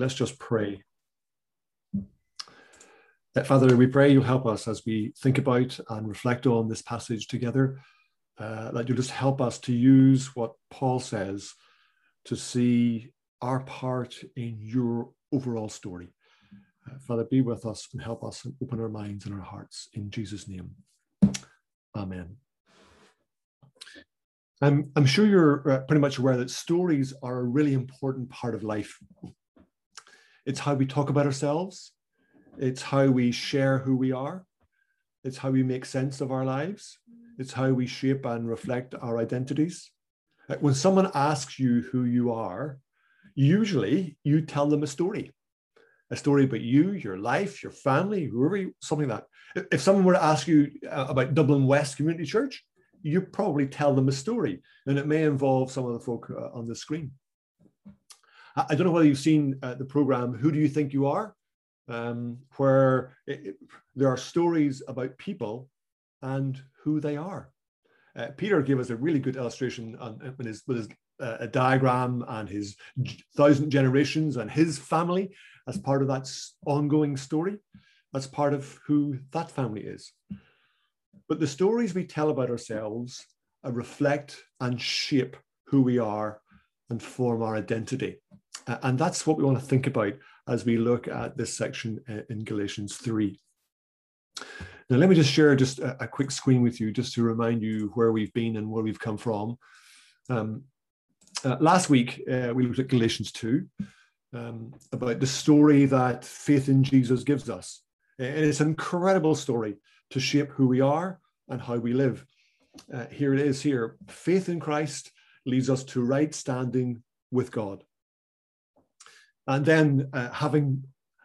Let's just pray. Uh, Father, we pray you'll help us as we think about and reflect on this passage together, uh, that you'll just help us to use what Paul says to see our part in your overall story. Uh, Father, be with us and help us and open our minds and our hearts in Jesus' name. Amen. I'm, I'm sure you're uh, pretty much aware that stories are a really important part of life. It's how we talk about ourselves. It's how we share who we are. It's how we make sense of our lives. It's how we shape and reflect our identities. When someone asks you who you are, usually you tell them a story, a story about you, your life, your family, whoever, you, something like that. If someone were to ask you uh, about Dublin West Community Church, you probably tell them a story, and it may involve some of the folk uh, on the screen. I don't know whether you've seen uh, the program Who Do You Think You Are? Um, where it, it, there are stories about people and who they are. Uh, Peter gave us a really good illustration on, with his, with his uh, a diagram and his thousand generations and his family as part of that ongoing story. That's part of who that family is. But the stories we tell about ourselves uh, reflect and shape who we are and form our identity. And that's what we want to think about as we look at this section uh, in Galatians 3. Now, let me just share just a, a, quick screen with you just to remind you where we've been and where we've come from. Um, uh, last week, uh, we looked at Galatians 2 um, about the story that faith in Jesus gives us. And it's an incredible story to shape who we are and how we live. Uh, here it is here. Faith in Christ leads us to right standing with God. And then uh, having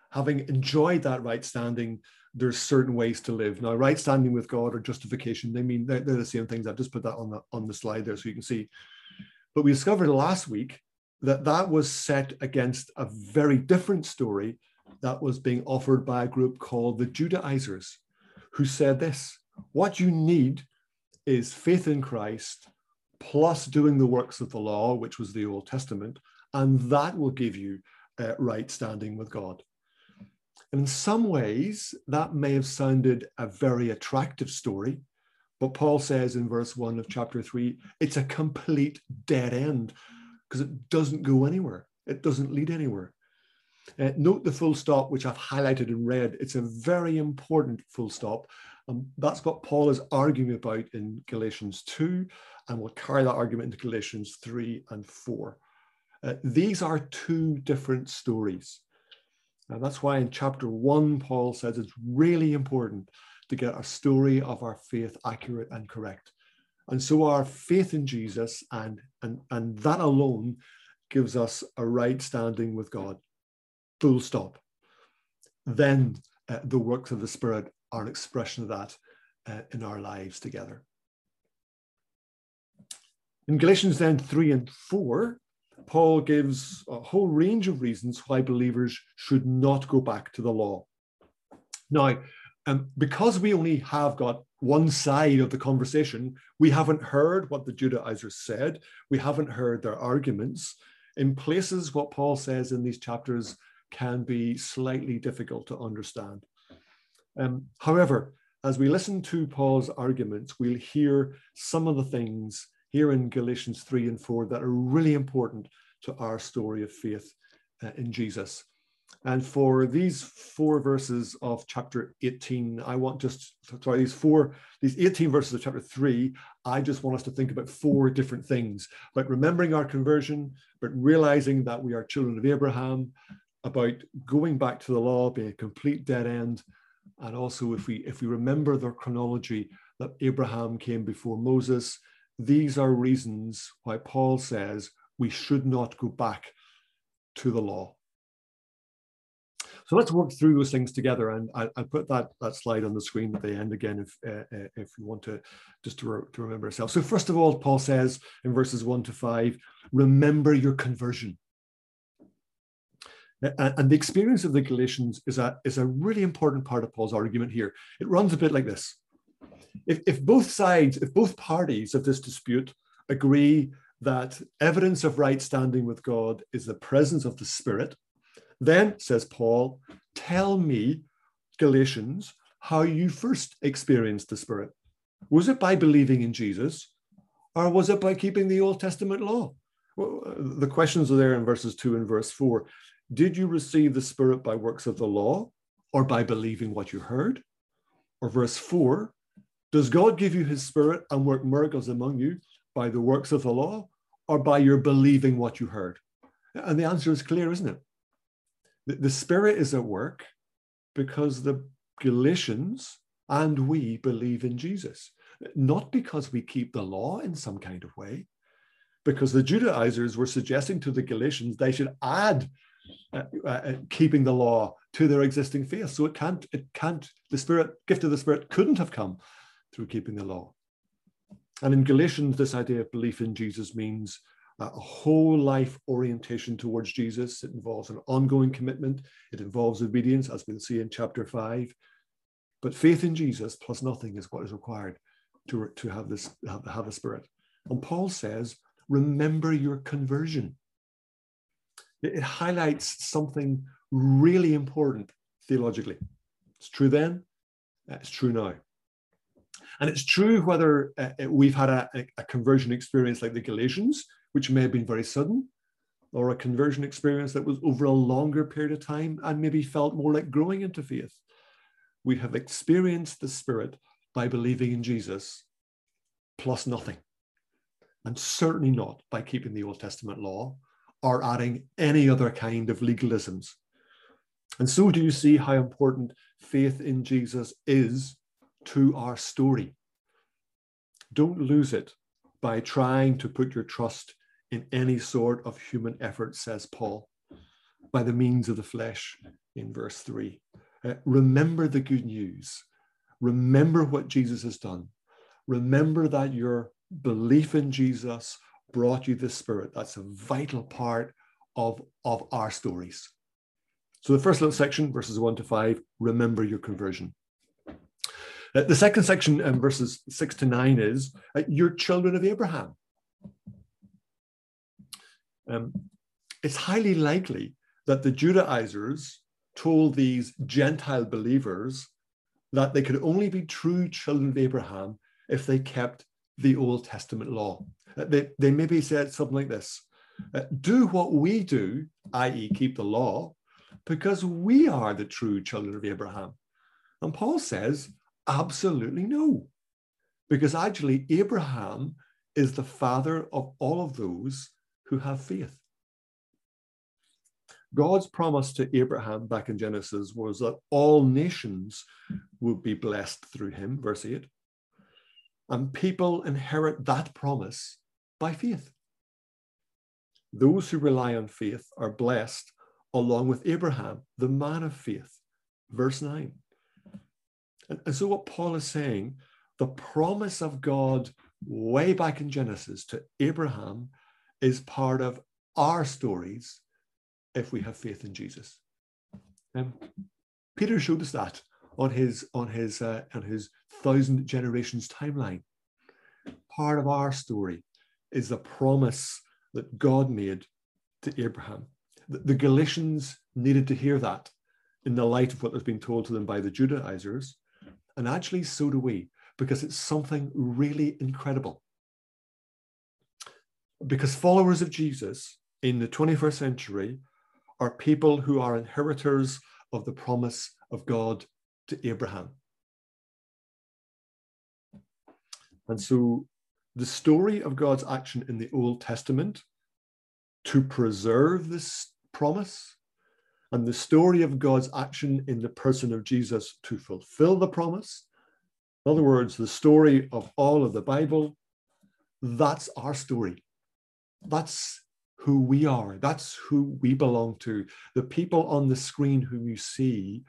having enjoyed that right standing, there's certain ways to live. Now, right standing with God or justification, they mean they're, they're the same things. I've just put that on the on the slide there so you can see. But we discovered last week that that was set against a very different story that was being offered by a group called the Judaizers, who said this what you need is faith in Christ plus doing the works of the law, which was the Old Testament, and that will give you uh, right standing with God. And in some ways, that may have sounded a very attractive story, but Paul says in verse 1 of chapter 3 it's a complete dead end because it doesn't go anywhere, it doesn't lead anywhere. Uh, note the full stop, which I've highlighted in red. It's a very important full stop. Um, that's what Paul is arguing about in Galatians 2, and we'll carry that argument into Galatians 3 and 4. Uh, these are two different stories. And that's why in chapter 1, Paul says it's really important to get a story of our faith accurate and correct. And so our faith in Jesus and, and, and that alone gives us a right standing with God full stop. Then uh, the works of the Spirit are an expression of that uh, in our lives together. In Galatians then 3 and 4, Paul gives a whole range of reasons why believers should not go back to the law. Now, um, because we only have got one side of the conversation, we haven't heard what the Judaizers said, we haven't heard their arguments. In places, what Paul says in these chapters can be slightly difficult to understand. Um, however, as we listen to Paul's arguments, we'll hear some of the things here in Galatians 3 and 4 that are really important to our story of faith uh, in Jesus. And for these four verses of chapter 18, I want just, sorry, these four, these 18 verses of chapter 3, I just want us to think about four different things about remembering our conversion, but realizing that we are children of Abraham, about going back to the law being a complete dead end. And also, if we if we remember the chronology that Abraham came before Moses, these are reasons why Paul says we should not go back to the law. So let's work through those things together, and I, will put that, that slide on the screen at the end again if uh, uh, if you want to just to, re to remember yourself. So first of all, Paul says in verses one to five, remember your conversion. And the experience of the Galatians is a, is a really important part of Paul's argument here. It runs a bit like this. If, if both sides, if both parties of this dispute agree that evidence of right standing with God is the presence of the Spirit, Then, says Paul, tell me, Galatians, how you first experienced the Spirit. Was it by believing in Jesus, or was it by keeping the Old Testament law? Well, the questions are there in verses 2 and verse 4. Did you receive the Spirit by works of the law, or by believing what you heard? Or verse 4 Does God give you his Spirit and work miracles among you by the works of the law, or by your believing what you heard? And the answer is clear, isn't it? The, the Spirit is at work because the Galatians and we believe in Jesus, not because we keep the law in some kind of way, because the Judaizers were suggesting to the Galatians they should add uh, uh, uh, keeping the law to their existing faith. So it can't, it can't, the Spirit, gift of the Spirit couldn't have come through keeping the law. And in Galatians, this idea of belief in Jesus means a whole life orientation towards Jesus. It involves an ongoing commitment. It involves obedience, as we'll see in chapter five. But faith in Jesus plus nothing is what is required to, to have this have, have a spirit. And Paul says, remember your conversion. It, it highlights something really important theologically. It's true then, it's true now. And it's true whether uh, we've had a, a, conversion experience like the Galatians, which may have been very sudden, or a conversion experience that was over a longer period of time and maybe felt more like growing into faith. We have experienced the Spirit by believing in Jesus plus nothing, and certainly not by keeping the Old Testament law or adding any other kind of legalisms. And so, do you see how important faith in Jesus is to our story? Don't lose it by trying to put your trust in any sort of human effort, says Paul, by the means of the flesh in verse 3. Uh, remember the good news. Remember what Jesus has done. Remember that your belief in Jesus brought you the Spirit. That's a vital part of, of our stories. So, the first little section, verses 1 to 5, remember your conversion. Uh, the second section, um, verses 6 to 9, is uh, children of Abraham. Um, it's highly likely that the Judaizers told these Gentile believers that they could only be true children of Abraham if they kept the Old Testament law. Uh, they, they maybe said something like this uh, Do what we do, i.e., keep the law, because we are the true children of Abraham. And Paul says, absolutely no. Because actually, Abraham is the father of all of those who have faith. God's promise to Abraham back in Genesis was that all nations would be blessed through him, verse 8. And people inherit that promise by faith. Those who rely on faith are blessed along with Abraham, the man of faith, verse 9. And, and so, what Paul is saying, the promise of God way back in Genesis to Abraham is part of our stories if we have faith in Jesus. Um, Peter showed us that on his on his uh, on his thousand generations timeline. Part of our story is the promise that God made to Abraham. The, the Galatians needed to hear that in the light of what was being told to them by the Judaizers, and actually so do we, because it's something really incredible because followers of Jesus in the 21st century are people who are inheritors of the promise of God to Abraham. And so the story of God's action in the Old Testament to preserve this promise and the story of God's action in the person of Jesus to fulfill the promise. In other words, the story of all of the Bible, that's our story. That's who we are. That's who we belong to. The people on the screen who you see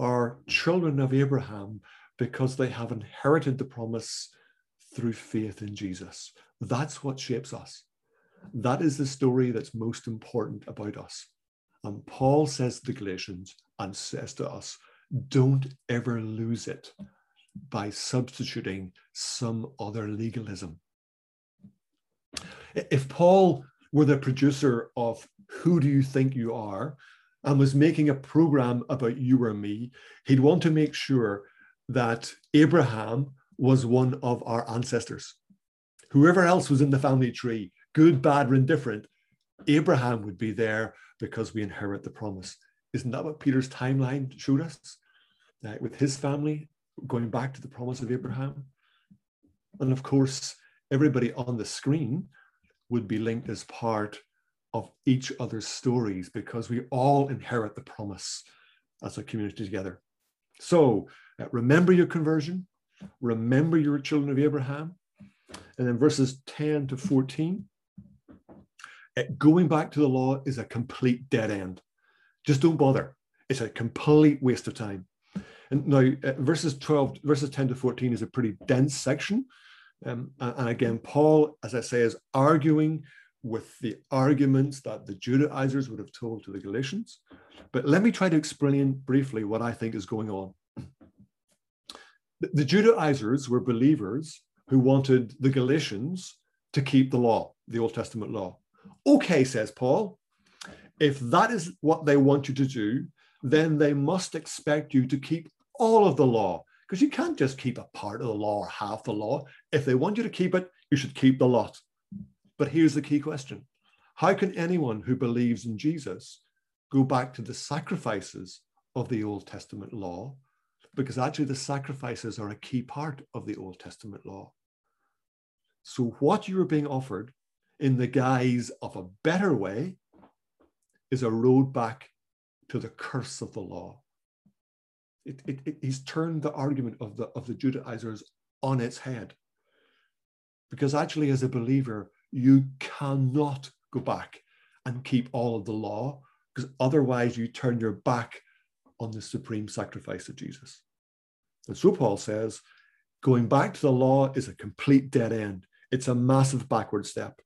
are children of Abraham because they have inherited the promise through faith in Jesus. That's what shapes us. That is the story that's most important about us. Paul says to the Galatians and says to us, don't ever lose it by substituting some other legalism. If Paul were the producer of Who Do You Think You Are, and was making a program about you or me, he'd want to make sure that Abraham was one of our ancestors. Whoever else was in the family tree, good, bad, or indifferent, Abraham would be there because we inherit the promise. Isn't that what Peter's timeline showed us? With his family, going back to the promise of Abraham. And of course, everybody on the screen would be linked as part of each other's stories because we all inherit the promise as a community together. So uh, remember your conversion, remember you're children of Abraham. And then verses 10 to 14, uh, going back to the law is a complete dead end. Just don't bother. It's a complete waste of time. And now uh, verses 12, verses 10 to 14 is a pretty dense section. Um, and again, Paul, as I say, is arguing with the arguments that the Judaizers would have told to the Galatians. But let me try to explain briefly what I think is going on. The Judaizers were believers who wanted the Galatians to keep the law, the Old Testament law. Okay, says Paul, if that is what they want you to do, then they must expect you to keep all of the law because you can't just keep a part of the law or half the law. If they want you to keep it, you should keep the lot. But here's the key question How can anyone who believes in Jesus go back to the sacrifices of the Old Testament law? Because actually, the sacrifices are a key part of the Old Testament law. So, what you are being offered in the guise of a better way is a road back to the curse of the law. It, it, it, he's turned the argument of the, of the Judaizers on its head. Because actually, as a believer, you cannot go back and keep all of the law, because otherwise you turn your back on the supreme sacrifice of Jesus. And so Paul says, going back to the law is a complete dead end. It's a massive backward step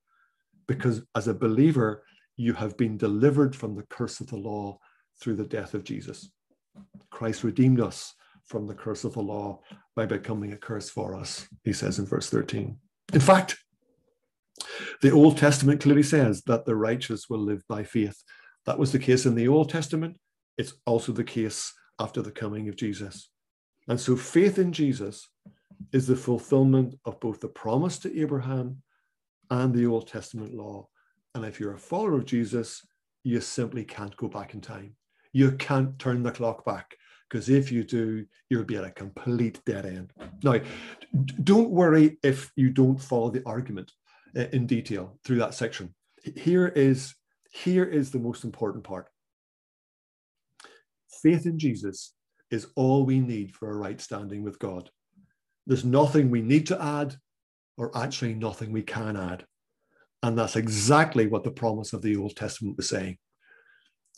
because as a believer, you have been delivered from the curse of the law through the death of Jesus. Christ redeemed us from the curse of the law by becoming a curse for us, he says in verse 13. In fact, the Old Testament clearly says that the righteous will live by faith. That was the case in the Old Testament. It's also the case after the coming of Jesus. And so faith in Jesus is the fulfillment of both the promise to Abraham and the Old Testament law. And if you're a follower of Jesus, you simply can't go back in time. You can't turn the clock back because if you do, you'll be at a complete dead end. Now, don't worry if you don't follow the argument uh, in detail through that section. Here is, here is the most important part. Faith in Jesus is all we need for a right standing with God. There's nothing we need to add, or actually nothing we can add. And that's exactly what the promise of the Old Testament was saying.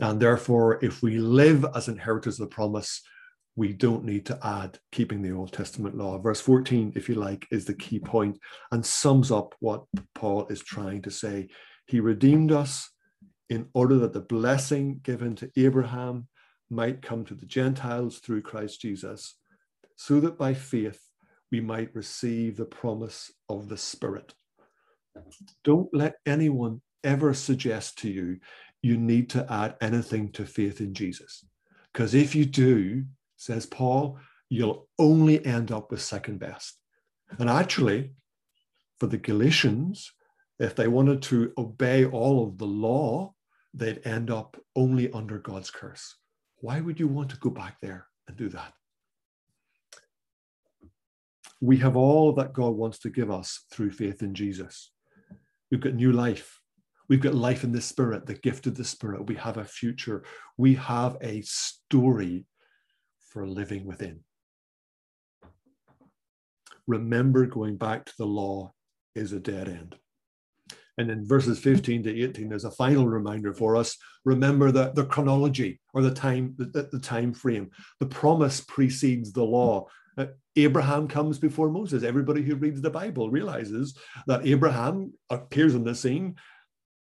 And therefore, if we live as inheritors of the promise, we don't need to add keeping the Old Testament law. Verse 14, if you like, is the key point and sums up what Paul is trying to say. He redeemed us in order that the blessing given to Abraham might come to the Gentiles through Christ Jesus, so that by faith we might receive the promise of the Spirit. Don't let anyone ever suggest to you you need to add anything to faith in Jesus. Because if you do, says Paul, you'll only end up with second best. And actually, for the Galatians, if they wanted to obey all of the law, they'd end up only under God's curse. Why would you want to go back there and do that? We have all that God wants to give us through faith in Jesus. We've got new life. We've got life in the Spirit, the gift of the Spirit. We have a future. We have a story for living within. Remember, going back to the law is a dead end. And in verses 15 to 18, there's a final reminder for us. Remember that the chronology or the time, the, the time frame. The promise precedes the law. Abraham comes before Moses. Everybody who reads the Bible realizes that Abraham appears on the scene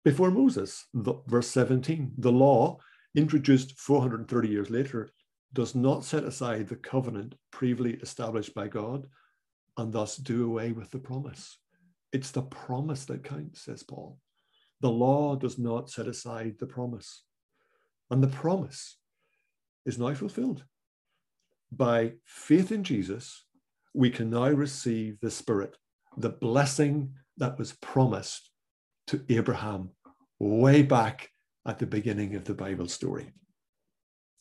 before Moses. The, verse 17, the law, introduced 430 years later, does not set aside the covenant previously established by God and thus do away with the promise. It's the promise that counts, says Paul. The law does not set aside the promise. And the promise is now fulfilled. By faith in Jesus, we can now receive the Spirit, the blessing that was promised to Abraham way back at the beginning of the Bible story.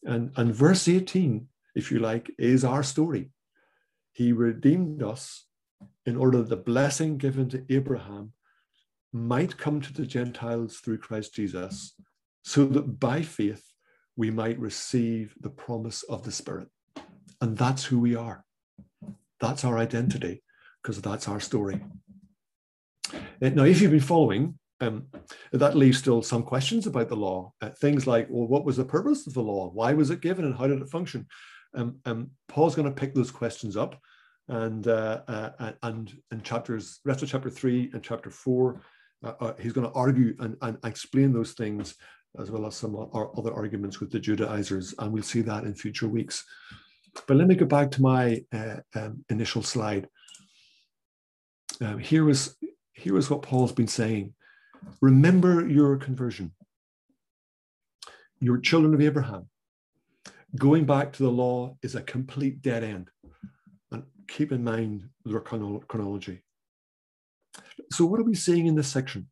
And, and verse 18, if you like, is our story. He redeemed us in order that the blessing given to Abraham might come to the Gentiles through Christ Jesus, so that by faith we might receive the promise of the Spirit. And that's who we are. That's our identity, because that's our story. Uh, now, if you've been following, um, that leaves still some questions about the law. Uh, things like, well, what was the purpose of the law? Why was it given and how did it function? Um, um, Paul's going to pick those questions up and uh, uh, and in chapters, rest of chapter three and chapter four, uh, uh he's going to argue and, and explain those things as well as some other arguments with the Judaizers, and we'll see that in future weeks. But let me go back to my uh, um, initial slide. Um, here was here is what Paul's been saying. Remember your conversion. You're children of Abraham. Going back to the law is a complete dead end. And keep in mind their chronology. So, what are we seeing in this section?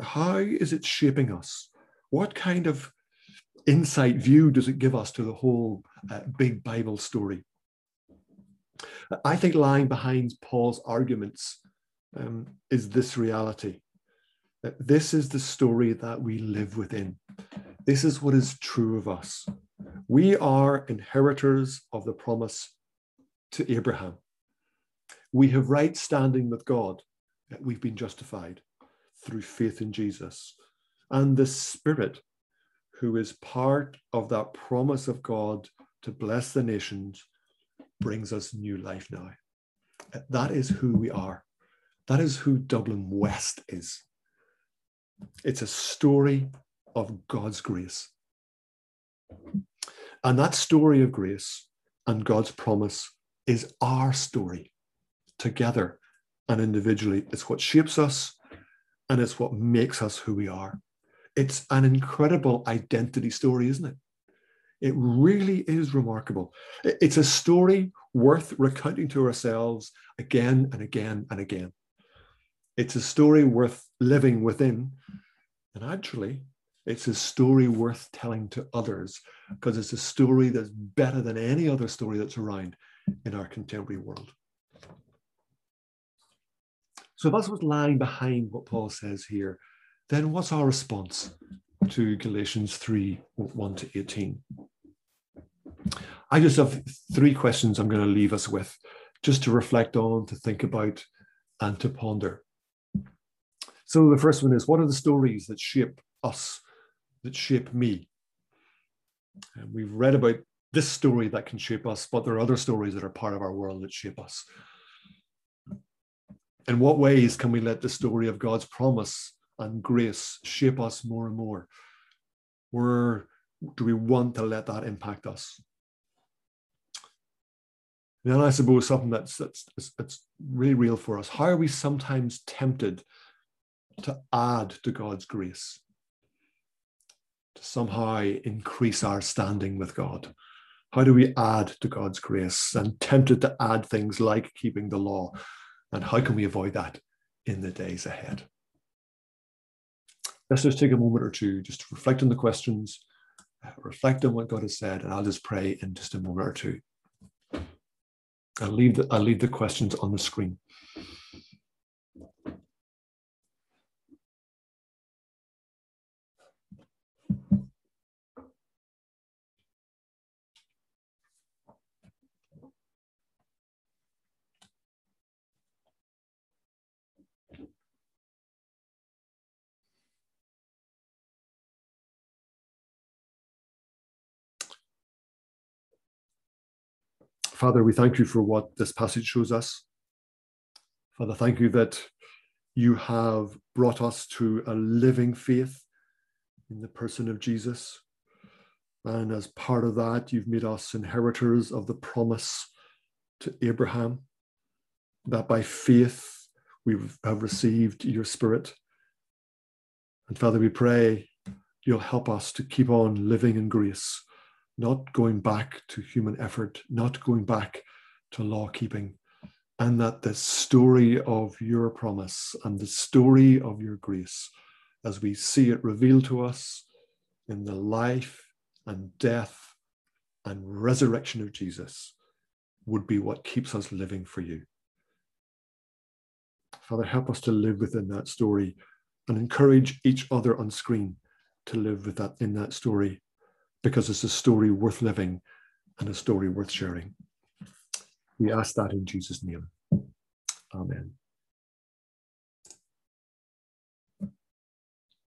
How is it shaping us? What kind of insight view does it give us to the whole uh, big Bible story? I think lying behind Paul's arguments um, is this reality. That this is the story that we live within. This is what is true of us. We are inheritors of the promise to Abraham. We have right standing with God. We've been justified through faith in Jesus. And the Spirit, who is part of that promise of God to bless the nations, brings us new life now. That is who we are. That is who Dublin West is. It's a story of God's grace. And that story of grace and God's promise is our story together and individually. It's what shapes us and it's what makes us who we are. It's an incredible identity story, isn't it? It really is remarkable. It's a story worth recounting to ourselves again and again and again. It's a story worth living within. And actually, it's a story worth telling to others because it's a story that's better than any other story that's around in our contemporary world. So if that's what's lying behind what Paul says here. Then what's our response to Galatians 3 1 to 18? I just have three questions I'm going to leave us with just to reflect on, to think about, and to ponder. So the first one is what are the stories that shape us, that shape me? And we've read about this story that can shape us, but there are other stories that are part of our world that shape us. In what ways can we let the story of God's promise and grace shape us more and more? Where do we want to let that impact us? And then I suppose something that's that's that's really real for us. How are we sometimes tempted to add to God's grace, to somehow increase our standing with God? How do we add to God's grace? and tempted to add things like keeping the law. And how can we avoid that in the days ahead? Let's just take a moment or two just to reflect on the questions, reflect on what God has said, and I'll just pray in just a moment or two. I'll leave the, I'll leave the questions on the screen. Father, we thank you for what this passage shows us. Father, thank you that you have brought us to a living faith in the person of Jesus. And as part of that, you've made us inheritors of the promise to Abraham, that by faith we have received your spirit. And Father, we pray you'll help us to keep on living in grace, not going back to human effort, not going back to law keeping, and that the story of your promise and the story of your grace, as we see it revealed to us in the life and death and resurrection of Jesus, would be what keeps us living for you. Father, help us to live within that story and encourage each other on screen to live with that in that story because it's a story worth living and a story worth sharing. We ask that in Jesus' name. Amen.